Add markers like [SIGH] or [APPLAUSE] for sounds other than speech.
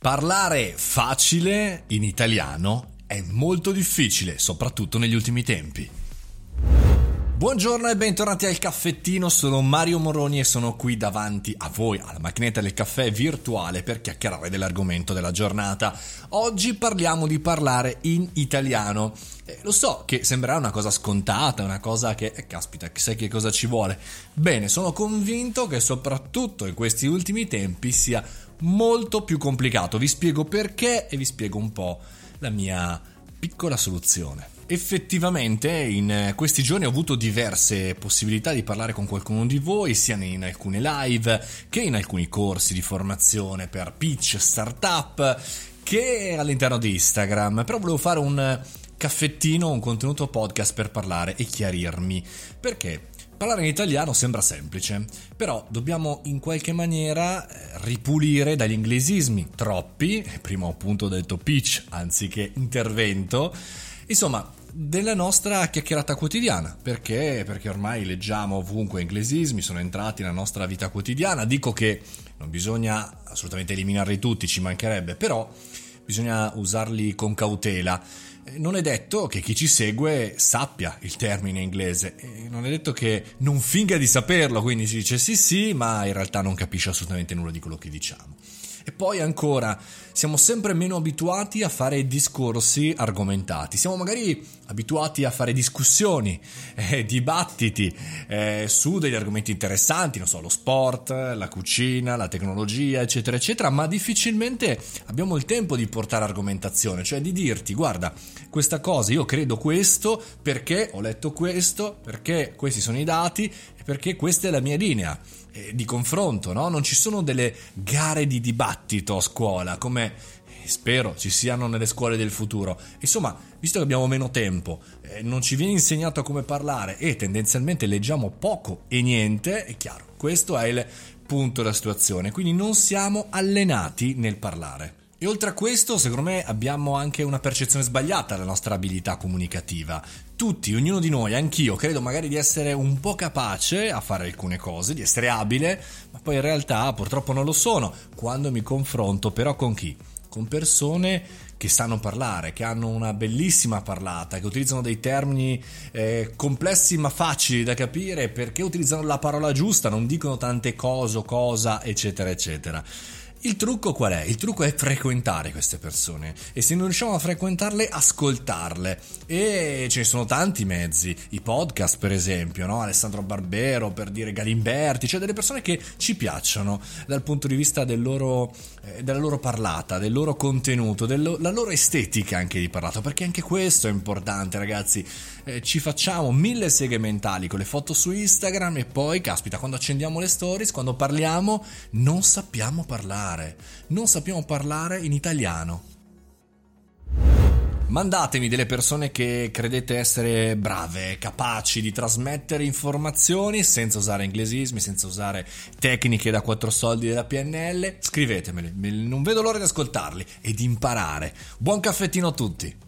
Parlare facile in italiano è molto difficile, soprattutto negli ultimi tempi. Buongiorno e bentornati al caffettino, sono Mario Moroni e sono qui davanti a voi alla macchinetta del caffè virtuale per chiacchierare dell'argomento della giornata. Oggi parliamo di parlare in italiano. Eh, lo so che sembrerà una cosa scontata, una cosa che, eh, caspita, sai che cosa ci vuole. Bene, sono convinto che soprattutto in questi ultimi tempi sia molto più complicato. Vi spiego perché e vi spiego un po' la mia piccola soluzione. Effettivamente in questi giorni ho avuto diverse possibilità di parlare con qualcuno di voi, sia in alcune live che in alcuni corsi di formazione per pitch startup che all'interno di Instagram, però volevo fare un caffettino, un contenuto podcast per parlare e chiarirmi. Perché? Parlare in italiano sembra semplice, però dobbiamo in qualche maniera eh, ripulire dagli inglesismi, troppi, prima ho appunto detto pitch anziché intervento, insomma della nostra chiacchierata quotidiana, perché? Perché ormai leggiamo ovunque inglesismi, sono entrati nella nostra vita quotidiana, dico che non bisogna assolutamente eliminarli tutti, ci mancherebbe, però bisogna usarli con cautela non è detto che chi ci segue sappia il termine inglese, non è detto che non finga di saperlo, quindi si dice sì sì, ma in realtà non capisce assolutamente nulla di quello che diciamo. E poi ancora, siamo sempre meno abituati a fare discorsi argomentati, siamo magari abituati a fare discussioni, [LAUGHS] eh, dibattiti eh, su degli argomenti interessanti, non so, lo sport, la cucina, la tecnologia, eccetera, eccetera, ma difficilmente abbiamo il tempo di portare argomentazione, cioè di dirti, guarda, questa cosa io credo questo perché ho letto questo, perché questi sono i dati e perché questa è la mia linea eh, di confronto, no? Non ci sono delle gare di dibattito a scuola come eh, spero ci siano nelle scuole del futuro. Insomma, visto che abbiamo meno tempo, eh, non ci viene insegnato come parlare e tendenzialmente leggiamo poco e niente, è chiaro, questo è il punto della situazione, quindi non siamo allenati nel parlare. E oltre a questo, secondo me, abbiamo anche una percezione sbagliata della nostra abilità comunicativa. Tutti, ognuno di noi, anch'io, credo magari di essere un po' capace a fare alcune cose, di essere abile, ma poi in realtà purtroppo non lo sono, quando mi confronto però con chi? Con persone che sanno parlare, che hanno una bellissima parlata, che utilizzano dei termini eh, complessi ma facili da capire perché utilizzano la parola giusta, non dicono tante cose, cosa, eccetera, eccetera. Il trucco qual è? Il trucco è frequentare queste persone e se non riusciamo a frequentarle, ascoltarle. E ce ne sono tanti mezzi, i podcast per esempio, no? Alessandro Barbero per dire Galimberti, cioè delle persone che ci piacciono dal punto di vista del loro, eh, della loro parlata, del loro contenuto, della loro estetica anche di parlata, perché anche questo è importante ragazzi. Eh, ci facciamo mille seghe mentali con le foto su Instagram e poi, caspita, quando accendiamo le stories, quando parliamo, non sappiamo parlare parlare, non sappiamo parlare in italiano. Mandatemi delle persone che credete essere brave, capaci di trasmettere informazioni senza usare inglesismi, senza usare tecniche da quattro soldi della PNL. Scrivetemeli, non vedo l'ora di ascoltarli e di imparare. Buon caffettino a tutti!